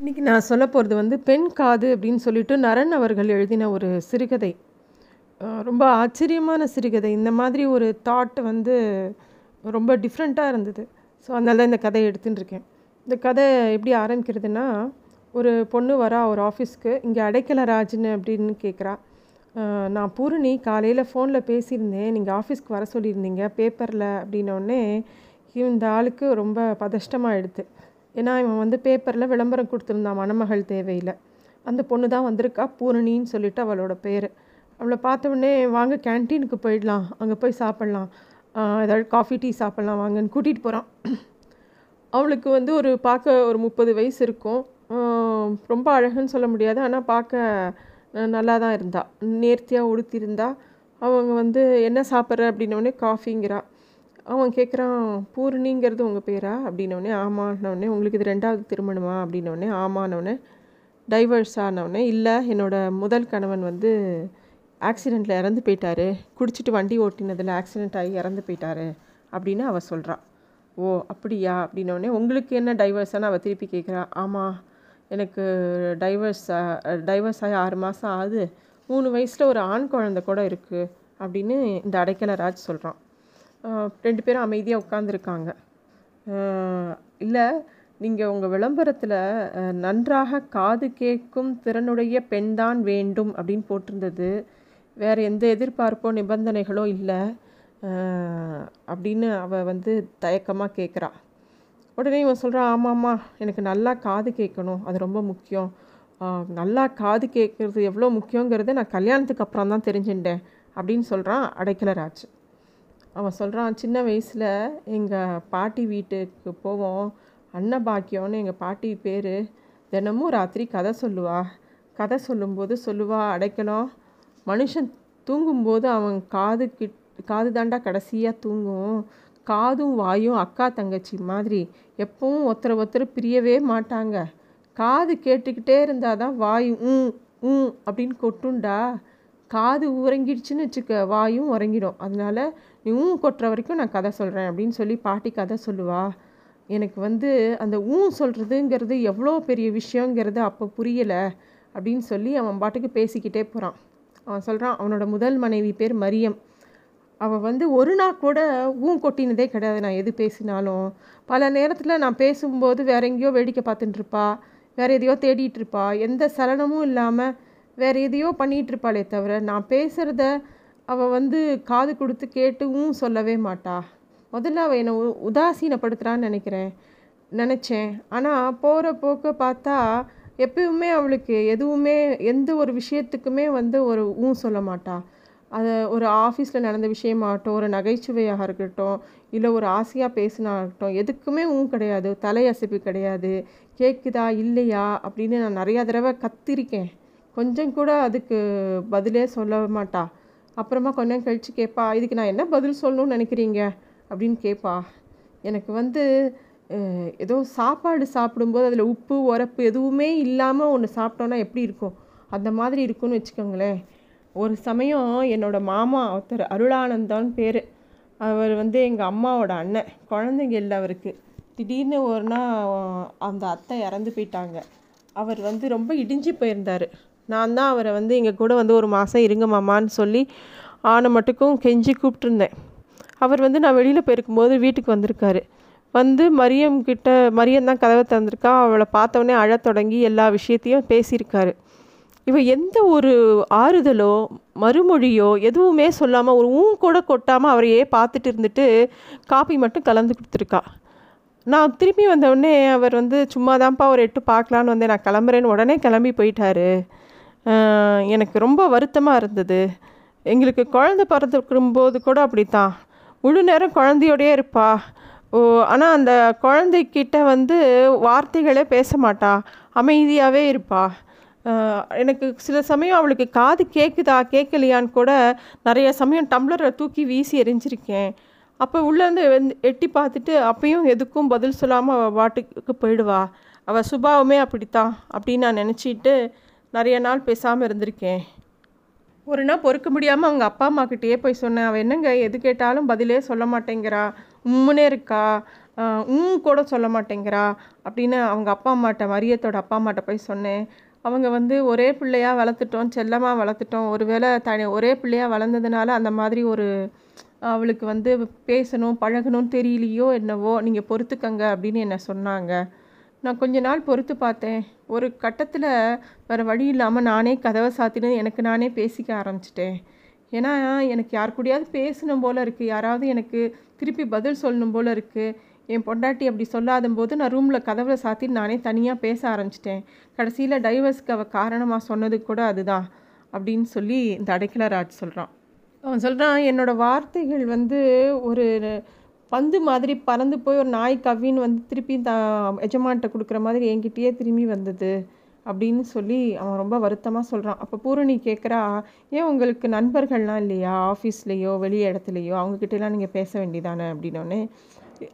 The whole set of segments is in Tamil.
இன்றைக்கி நான் சொல்ல போகிறது வந்து பெண் காது அப்படின்னு சொல்லிட்டு நரன் அவர்கள் எழுதின ஒரு சிறுகதை. ரொம்ப ஆச்சரியமான சிறுகதை. இந்த மாதிரி ஒரு தாட் வந்து ரொம்ப டிஃப்ரெண்ட்டாக இருந்தது. ஸோ அதனால தான் இந்த கதையை எடுத்துன்னு இருக்கேன். இந்த கதை எப்படி ஆரம்பிக்கிறதுனா ஒரு பொண்ணு வரா ஒரு ஆஃபீஸ்க்கு இங்கே அடைக்கல ராஜ்னு அப்படின்னு கேட்குறா நான் பூரணி காலையில் ஃபோனில் பேசியிருந்தேன். நீங்கள் ஆஃபீஸ்க்கு வர சொல்லியிருந்தீங்க. பேப்பரில் அப்படின்னோடனே இந்த ஆளுக்கு ரொம்ப பதஷ்டமாக எடுத்து ஏன்னா இவன் வந்து பேப்பரில் விளம்பரம் கொடுத்துருந்தான் மணமகள் தேவையில் அந்த பொண்ணு தான் வந்திருக்கா பூரணின்னு சொல்லிட்டு அவளோட பேர். அவளை பார்த்த உடனே வாங்க கேன்டீனுக்கு போயிடலாம். அங்கே போய் சாப்பிட்லாம். ஏதாவது காஃபி டீ சாப்பிட்லாம். வாங்கன்னு கூட்டிகிட்டு போகிறான் அவளுக்கு வந்து ஒரு பார்க்க ஒரு முப்பது வயசு இருக்கும். ரொம்ப அழகுன்னு சொல்ல முடியாது. ஆனால் பார்க்க நல்லா தான் இருந்தா. நேர்த்தியாக உடுத்தியிருந்தா அவங்க வந்து என்ன சாப்பிட்ற? அப்படின்னோடனே காஃபிங்கிறா. அவன் கேட்குறான் பூர்ணிங்கிறது உங்கள் பேரா? அப்படின்னோடனே ஆமான்னொடனே உங்களுக்கு இது ரெண்டாவது திருமணமா? அப்படின்னோடனே ஆமான்னொடனே டைவர்ஸ் ஆனவுடனே இல்லை என்னோட முதல் கணவன் வந்து ஆக்சிடெண்ட்டில் இறந்து போயிட்டாரு. குடிச்சிட்டு வண்டி ஓட்டினதில் ஆக்சிடெண்ட் ஆகி இறந்து போயிட்டாரு அப்படின்னு அவள் சொல்கிறான் ஓ அப்படியா? அப்படின்னோடனே உங்களுக்கு என்ன டைவர்ஸானு அவள் திருப்பி கேட்குறா ஆமாம் எனக்கு டைவர்ஸ் டைவர்ஸ் ஆகி ஆறு மாதம் ஆகுது. மூணு வயசில் ஒரு ஆண் குழந்தை கூட இருக்குது அப்படின்னு இந்த அடைக்கலராஜ் சொல்கிறான் ரெண்டு பேரும் அமைதியாக உட்காந்துருக்காங்க இல்லை நீங்கள் உங்கள் விளம்பரத்தில் நன்றாக காது கேட்கும் திறனுடைய பெண்தான் வேண்டும் அப்படின்னு போட்டிருந்தது. வேறு எந்த எதிர்பார்ப்போ நிபந்தனைகளோ இல்லை. அப்படின்னு அவள் வந்து தயக்கமாக கேட்குறா உடனே இவன் சொல்கிறான் ஆமாம்மா எனக்கு நல்லா காது கேட்கணும். அது ரொம்ப முக்கியம். நல்லா காது கேட்குறது எவ்வளோ முக்கியங்கிறத நான் கல்யாணத்துக்கு அப்புறம் தான் தெரிஞ்சுட்டேன். அப்படின்னு சொல்கிறான் அடைக்கலராஜ் அவன் சொல்கிறான் சின்ன வயசில் எங்கள் பாட்டி வீட்டுக்கு போவோம். அன்னபாக்கியம்னு எங்கள் பாட்டி பேர். தினமும் ராத்திரி கதை சொல்லுவா. கதை சொல்லும்போது சொல்லுவா அடைக்கணும் மனுஷன் தூங்கும்போது அவன் காது கிட் காது தாண்டா கடைசியாக தூங்கும். காதும் வாயும் அக்கா தங்கச்சி மாதிரி. எப்பவும் ஒருத்தரை ஒருத்தர் பிரியவே மாட்டாங்க. காது கேட்டுக்கிட்டே இருந்தால் தான் வாய் ம் ம் அப்படின்னு கொட்டுண்டா. காது உறங்கிடுச்சுன்னு வச்சுக்க வாயும் உறங்கிடும். அதனால நீ ஊ கொட்டுற வரைக்கும் நான் கதை சொல்கிறேன் அப்படின்னு சொல்லி பாட்டி கதை சொல்லுவா. எனக்கு வந்து அந்த ஊ சொல்கிறதுங்கிறது எவ்வளோ பெரிய விஷயங்கிறது அப்போ புரியலை அப்படின்னு சொல்லி அவன் பாட்டுக்கு பேசிக்கிட்டே போகிறான் அவன் சொல்கிறான் அவனோட முதல் மனைவி பேர் மரியம். அவள் வந்து ஒரு நாள் கூட ஊ கொட்டினதே கிடையாது நான் எது பேசினாலும். பல நேரத்தில் நான் பேசும்போது வேற எங்கேயோ வேடிக்கை பார்த்துட்டுருப்பா வேறு எதையோ தேடிட்டு இருப்பா. எந்த சலனமும் இல்லாமல் வேறு எதையோ பண்ணிகிட்ருப்பாளே தவிர நான் பேசுகிறத அவள் வந்து காது கொடுத்து கேட்டுவும் சொல்லவே மாட்டா. முதல்ல அவள் என்னை உ- உதாசீனப்படுத்துகிறான்னு நினைக்கிறேன் நினச்சேன். ஆனால் போகிற போக்க பார்த்தா எப்பயுமே அவளுக்கு எதுவுமே எந்த ஒரு விஷயத்துக்குமே வந்து ஒரு ஊ சொல்ல மாட்டா. அது ஒரு ஆஃபீஸில் நடந்த விஷயமாகட்டும் ஒரு நகைச்சுவையாக இருக்கட்டும் இல்லை ஒரு ஆசையாக பேசினாகட்டும் எதுக்குமே ஊ கிடையாது தலையசைப்பு கிடையாது. கேட்குதா இல்லையா அப்படின்னு நான் நிறையா தடவை கத்திருக்கேன். கொஞ்சம் கூட அதுக்கு பதிலே சொல்ல மாட்டா. அப்புறமா கொஞ்ச நேரம் கழித்து கேட்பா இதுக்கு நான் என்ன பதில் சொல்லணும்னு நினைக்கிறீங்க? அப்படின்னு கேட்பா எனக்கு வந்து ஏதோ சாப்பாடு சாப்பிடும்போது அதில் உப்பு உரப்பு எதுவுமே இல்லாமல் ஒன்று சாப்பிட்டோன்னா எப்படி இருக்கும்? அந்த மாதிரி இருக்கும்னு வச்சுக்கோங்களேன். ஒரு சமயம் என்னோடய மாமா ஒருத்தர் அருளானந்தான்னு பேர். அவர் வந்து எங்கள் அம்மாவோட அண்ணன் குழந்தைங்க இல்லை அவருக்கு. திடீர்னு ஒரு நாள் அந்த அத்தை இறந்து போயிட்டாங்க. அவர் வந்து ரொம்ப இடிஞ்சு போயிருந்தார். நான் தான் அவரை வந்து எங்கள் கூட வந்து ஒரு மாதம் இருங்க மாமான்னு சொல்லி ஆனை மட்டுக்கும் கெஞ்சி கூப்பிட்டுருந்தேன். அவர் வந்து நான் வெளியில் போயிருக்கும்போது வீட்டுக்கு வந்திருக்காரு. வந்து மரியம் கிட்ட மரியம் தான் கதவை திறந்திருக்கா அவளை பார்த்தவொடனே அழத் தொடங்கி எல்லா விஷயத்தையும் பேசியிருக்காரு. இவ எந்த ஒரு ஆறுதலோ மறுமொழியோ எதுவுமே சொல்லாமல் ஒரு ஊ கூட கொட்டாமல் அவரையே பார்த்துட்டு இருந்துட்டு காப்பி மட்டும் கலந்து கொடுத்துருக்கா. நான் திரும்பி வந்தவுடனே அவர் வந்து சும்மா தான்ப்பா ஒரு எட்டு பார்க்கலான்னு வந்தேன். நான் கிளம்புறேன்னு உடனே கிளம்பி போயிட்டாரு. எனக்கு ரொம்ப வருத்தமாக இருந்தது. எங்களுக்கு குழந்தை பிறந்துருக்கும்போது கூட அப்படித்தான். முழு நேரம் குழந்தையோடயே இருப்பா. ஓ ஆனால் அந்த குழந்தைக்கிட்ட வந்து வார்த்தைகளே பேச மாட்டா. அமைதியாகவே இருப்பா. எனக்கு சில சமயம் அவளுக்கு காது கேட்குதா கேட்கலையான்னு கூட நிறைய சமயம் டம்ளரை தூக்கி வீசி எரிஞ்சிருக்கேன். அப்போ உள்ளேருந்து வந்து எட்டி பார்த்துட்டு அப்பயும் எதுக்கும் பதில் சொல்லாமல் அவள் பாட்டுக்கு போயிடுவா. அவள் சுபாவமே அப்படித்தான் அப்படின்னு நான் நினச்சிட்டு நிறைய நாள் பேசாமல் இருந்திருக்கேன். ஒரு நாள் பொறுக்க முடியாமல் அவங்க அப்பா அம்மாக்கிட்டேயே போய் சொன்னேன். அவள் என்னங்க எது கேட்டாலும் பதிலே சொல்ல மாட்டேங்கிறா. உம்முனே இருக்கா? உம் கூட சொல்ல மாட்டேங்கிறா அப்படின்னு அவங்க அப்பா அம்மாட்ட மரியத்தோட அப்பா அம்மாட்ட போய் சொன்னேன். அவங்க வந்து ஒரே பிள்ளையாக வளர்த்துட்டோம் செல்லமாக வளர்த்துட்டோம். ஒருவேளை தனி ஒரே பிள்ளையாக வளர்ந்ததுனால அந்த மாதிரி ஒரு அவளுக்கு வந்து பேசணும் பழகணும்னு தெரியலையோ என்னவோ நீங்கள் பொறுத்துக்கங்க அப்படின்னு என்னை சொன்னாங்க. நான் கொஞ்ச நாள் பொறுத்து பார்த்தேன். ஒரு கட்டத்தில் வேறு வழி இல்லாமல் நானே கதவை சாத்தினு எனக்கு நானே பேசிக்க ஆரம்பிச்சிட்டேன். ஏன்னா எனக்கு யார் கூடயாவது பேசணும் போல் இருக்குது யாராவது எனக்கு திருப்பி பதில் சொல்லணும் போல் இருக்குது என் பொண்டாட்டி அப்படி சொல்லாத போது நான் ரூமில் கதவை சாத்தி நானே தனியாக பேச ஆரம்பிச்சிட்டேன். கடைசியில் டைவர்ஸ்க்கு அவள் காரணமாக சொன்னது கூட அதுதான். அப்படின்னு சொல்லி இந்த அடைக்கலராஜ் சொல்கிறான் அவன் சொல்கிறான் என்னோடய வார்த்தைகள் வந்து ஒரு பந்து மாதிரி பறந்து போய் ஒரு நாய் கவின்னு வந்து திருப்பி த எஜமான்கிட்ட கொடுக்குற மாதிரி என்கிட்டயே திரும்பி வந்தது அப்படின்னு சொல்லி அவன் ரொம்ப வருத்தமாக சொல்கிறான் அப்போ பூரணி கேட்குறா ஏன் உங்களுக்கு நண்பர்கள்லாம் இல்லையா? ஆஃபீஸ்லேயோ வெளி இடத்துலையோ? அவங்கக்கிட்டலாம் நீங்கள் பேச வேண்டியதானே அப்படின்னோடனே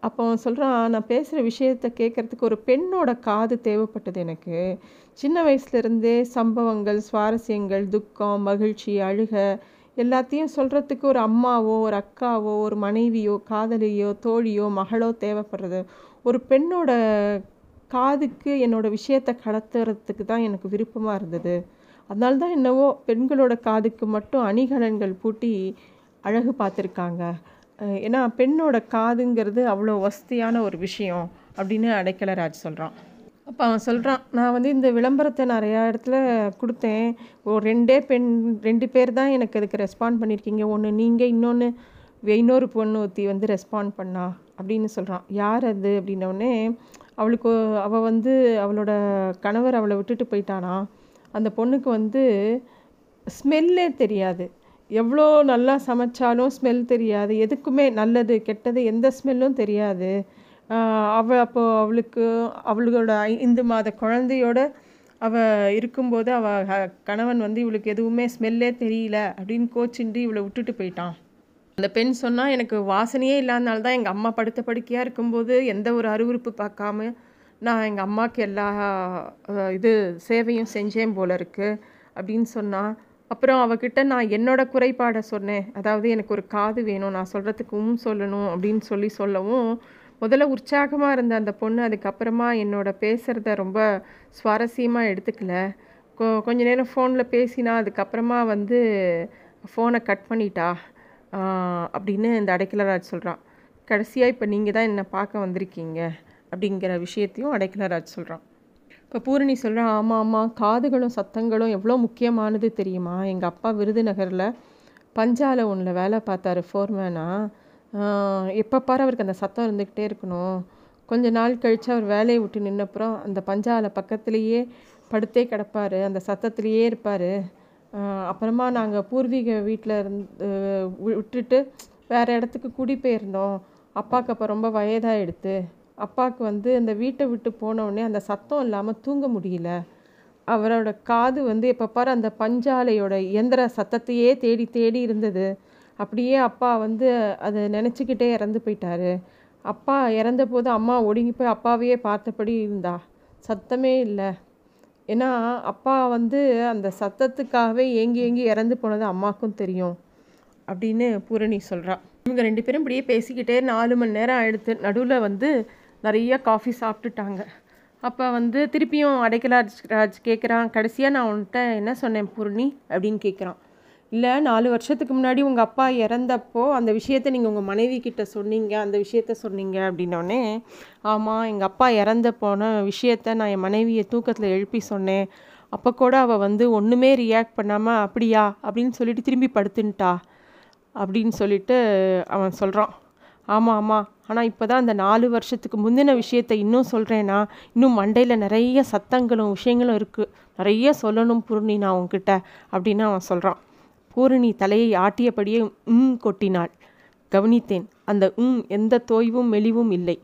அப்போ அவன் சொல்கிறான் நான் பேசுகிற விஷயத்த கேட்குறதுக்கு ஒரு பெண்ணோட காது தேவைப்பட்டது எனக்கு. சின்ன வயசுலேருந்தே சம்பவங்கள் சுவாரஸ்யங்கள் துக்கம் மகிழ்ச்சி அழுக எல்லாத்தையும் சொல்கிறதுக்கு ஒரு அம்மாவோ ஒரு அக்காவோ ஒரு மனைவியோ காதலியோ தோழியோ மகளோ தேவைப்படுறது. ஒரு பெண்ணோட காதுக்கு என்னோடய விஷயத்தை கடத்துறதுக்கு தான் எனக்கு விருப்பமாக இருந்தது. அதனால தான் என்னவோ பெண்களோட காதுக்கு மட்டும் அணிகலன்கள் பூட்டி அழகு பார்த்துருக்காங்க. ஏன்னா பெண்ணோட காதுங்கிறது அவ்வளோ வசதியான ஒரு விஷயம் அப்படின்னு அடைக்கலராஜ் சொல்கிறான் அப்போ அவன் சொல்கிறான் நான் வந்து இந்த விளம்பரத்தை நிறையா இடத்துல கொடுத்தேன். ஒரு ரெண்டே பெண் ரெண்டு பேர் தான் எனக்கு அதுக்கு ரெஸ்பாண்ட் பண்ணியிருக்கீங்க. ஒன்று நீங்கள் இன்னொன்று இன்னொரு பொண்ணு ஊற்றி வந்து ரெஸ்பாண்ட் பண்ணா அப்படின்னு சொல்கிறான் யார் அது? அப்படின்னோடனே அவளுக்கு அவள் வந்து அவளோட கணவர் அவளை விட்டுட்டு போயிட்டானா? அந்த பொண்ணுக்கு வந்து ஸ்மெல்லே தெரியாது. எவ்வளோ நல்லா சமைச்சாலும் ஸ்மெல் தெரியாது. எதுக்குமே நல்லது கெட்டது எந்த ஸ்மெல்லும் தெரியாது. அவள் அப்போது அவளுக்கு அவளோட ஐந்து மாத குழந்தையோட அவள் இருக்கும்போது அவள் கணவன் வந்து இவளுக்கு எதுவுமே ஸ்மெல்லே தெரியல அப்படின்னு கோச்சின்றி இவளை விட்டுட்டு போயிட்டான். அந்த பெண் சொன்னால் எனக்கு வாசனையே இல்லாதனால தான் எங்கள் அம்மா படுத்த படுக்கையாக இருக்கும்போது எந்த ஒரு அருவறுப்பு பார்க்காம நான் எங்கள் அம்மாவுக்கு எல்லா இது சேவையும் செஞ்சேன் போல இருக்குது அப்படின்னு சொன்னான் அப்புறம் அவகிட்ட நான் என்னோட குறைபாடை சொன்னேன். அதாவது எனக்கு ஒரு காது வேணும். நான் சொல்கிறதுக்கும் சொல்லணும் அப்படின்னு சொல்லி சொல்லவும் முதல்ல உற்சாகமாக இருந்த அந்த பொண்ணு அதுக்கப்புறமா என்னோட பேசுகிறத ரொம்ப சுவாரஸ்யமாக எடுத்துக்கல. கொ கொஞ்ச நேரம் ஃபோனில் பேசினா அதுக்கப்புறமா வந்து ஃபோனை கட் பண்ணிட்டா? அப்படின்னு இந்த அடைக்கலராஜ் சொல்கிறான் கடைசியாக இப்போ நீங்கள் தான் என்னை பார்க்க வந்திருக்கீங்க? அப்படிங்கிற விஷயத்தையும் அடைக்கலராஜ் சொல்கிறான் இப்போ பூரணி சொல்கிறான் ஆமாம் ஆமாம் காதுகளும் சத்தங்களும் எவ்வளோ முக்கியமானது தெரியுமா? எங்கள் அப்பா விருதுநகரில் பஞ்சால ஒன்றில் வேலை பார்த்தாரு ஃபோர்மேனாக எப்போ பாரு அவருக்கு அந்த சத்தம் இருந்துக்கிட்டே இருக்கணும். கொஞ்ச நாள் கழித்து அவர் வேலையை விட்டு நின்னப்புறம் அந்த பஞ்சாலை பக்கத்துலேயே படுத்தே கிடப்பார். அந்த சத்தத்துலேயே இருப்பார். அப்புறமா நாங்கள் பூர்வீக வீட்டில் இருந்து விட்டுட்டு வேறு இடத்துக்கு குடிபெயர்ந்தோம் அப்பாவுக்கு அப்போ ரொம்ப வயதாகிடுத்து அப்பாவுக்கு வந்து அந்த வீட்டை விட்டு போனவுடனே அந்த சத்தம் இல்லாமல் தூங்க முடியல. அவரோட காது வந்து எப்போ பாரு அந்த பஞ்சாலையோட இயந்திர சத்தத்தையே தேடி தேடி இருந்தது. அப்படியே அப்பா வந்து அதை நினச்சிக்கிட்டே இறந்து போயிட்டாரு. அப்பா இறந்தபோது அம்மா ஒடுங்கி போய் அப்பாவையே பார்த்தபடி இருந்தா. சத்தமே இல்லை. ஏன்னா அப்பா வந்து அந்த சத்தத்துக்காகவே ஏங்கி ஏங்கி இறந்து போனது அம்மாவுக்கும் தெரியும் அப்படின்னு பூரணி சொல்கிறா இவங்க ரெண்டு பேரும் இப்படியே பேசிக்கிட்டே நாலு மணி நேரம் ஆயிடுத்து. நடுவில் வந்து நிறைய காஃபி சாப்பிட்டுட்டாங்க. அப்போ வந்து திருப்பியும் அடைக்கலாஜ் ராஜ் கேட்குறான் கடைசியாக நான் உன்கிட்ட என்ன சொன்னேன் பூர்ணி? அப்படின்னு கேட்குறான் இல்லை நாலு வருஷத்துக்கு முன்னாடி உங்கள் அப்பா இறந்தப்போ அந்த விஷயத்த நீங்கள் உங்கள் மனைவி கிட்ட சொன்னீங்க அந்த விஷயத்த சொன்னீங்க அப்படின்னோடனே ஆமாம் எங்கள் அப்பா இறந்த போன விஷயத்த நான் என் மனைவியை தூக்கத்தில் எழுப்பி சொன்னேன். அப்போ கூட அவள் வந்து ஒன்றுமே ரியாக்ட் பண்ணாமல் அப்படியா? அப்படின்னு சொல்லிட்டு திரும்பி படுத்துன்ட்டா அப்படின்னு சொல்லிட்டு அவன் சொல்கிறான் ஆமாம் ஆமாம் ஆனால் இப்போ தான் அந்த நாலு வருஷத்துக்கு முந்தின விஷயத்த இன்னும் சொல்கிறேன்னா இன்னும் மண்டையில் நிறைய சத்தங்களும் விஷயங்களும் இருக்குது நிறைய சொல்லணும் புருணி நான் உங்ககிட்ட அப்படின்னு அவன் சொல்கிறான் பூரணி தலையை ஆட்டியபடியே உம் கொட்டினாள். கவனித்தேன் அந்த உம் எந்த தோய்வும் மெலிவும் இல்லை.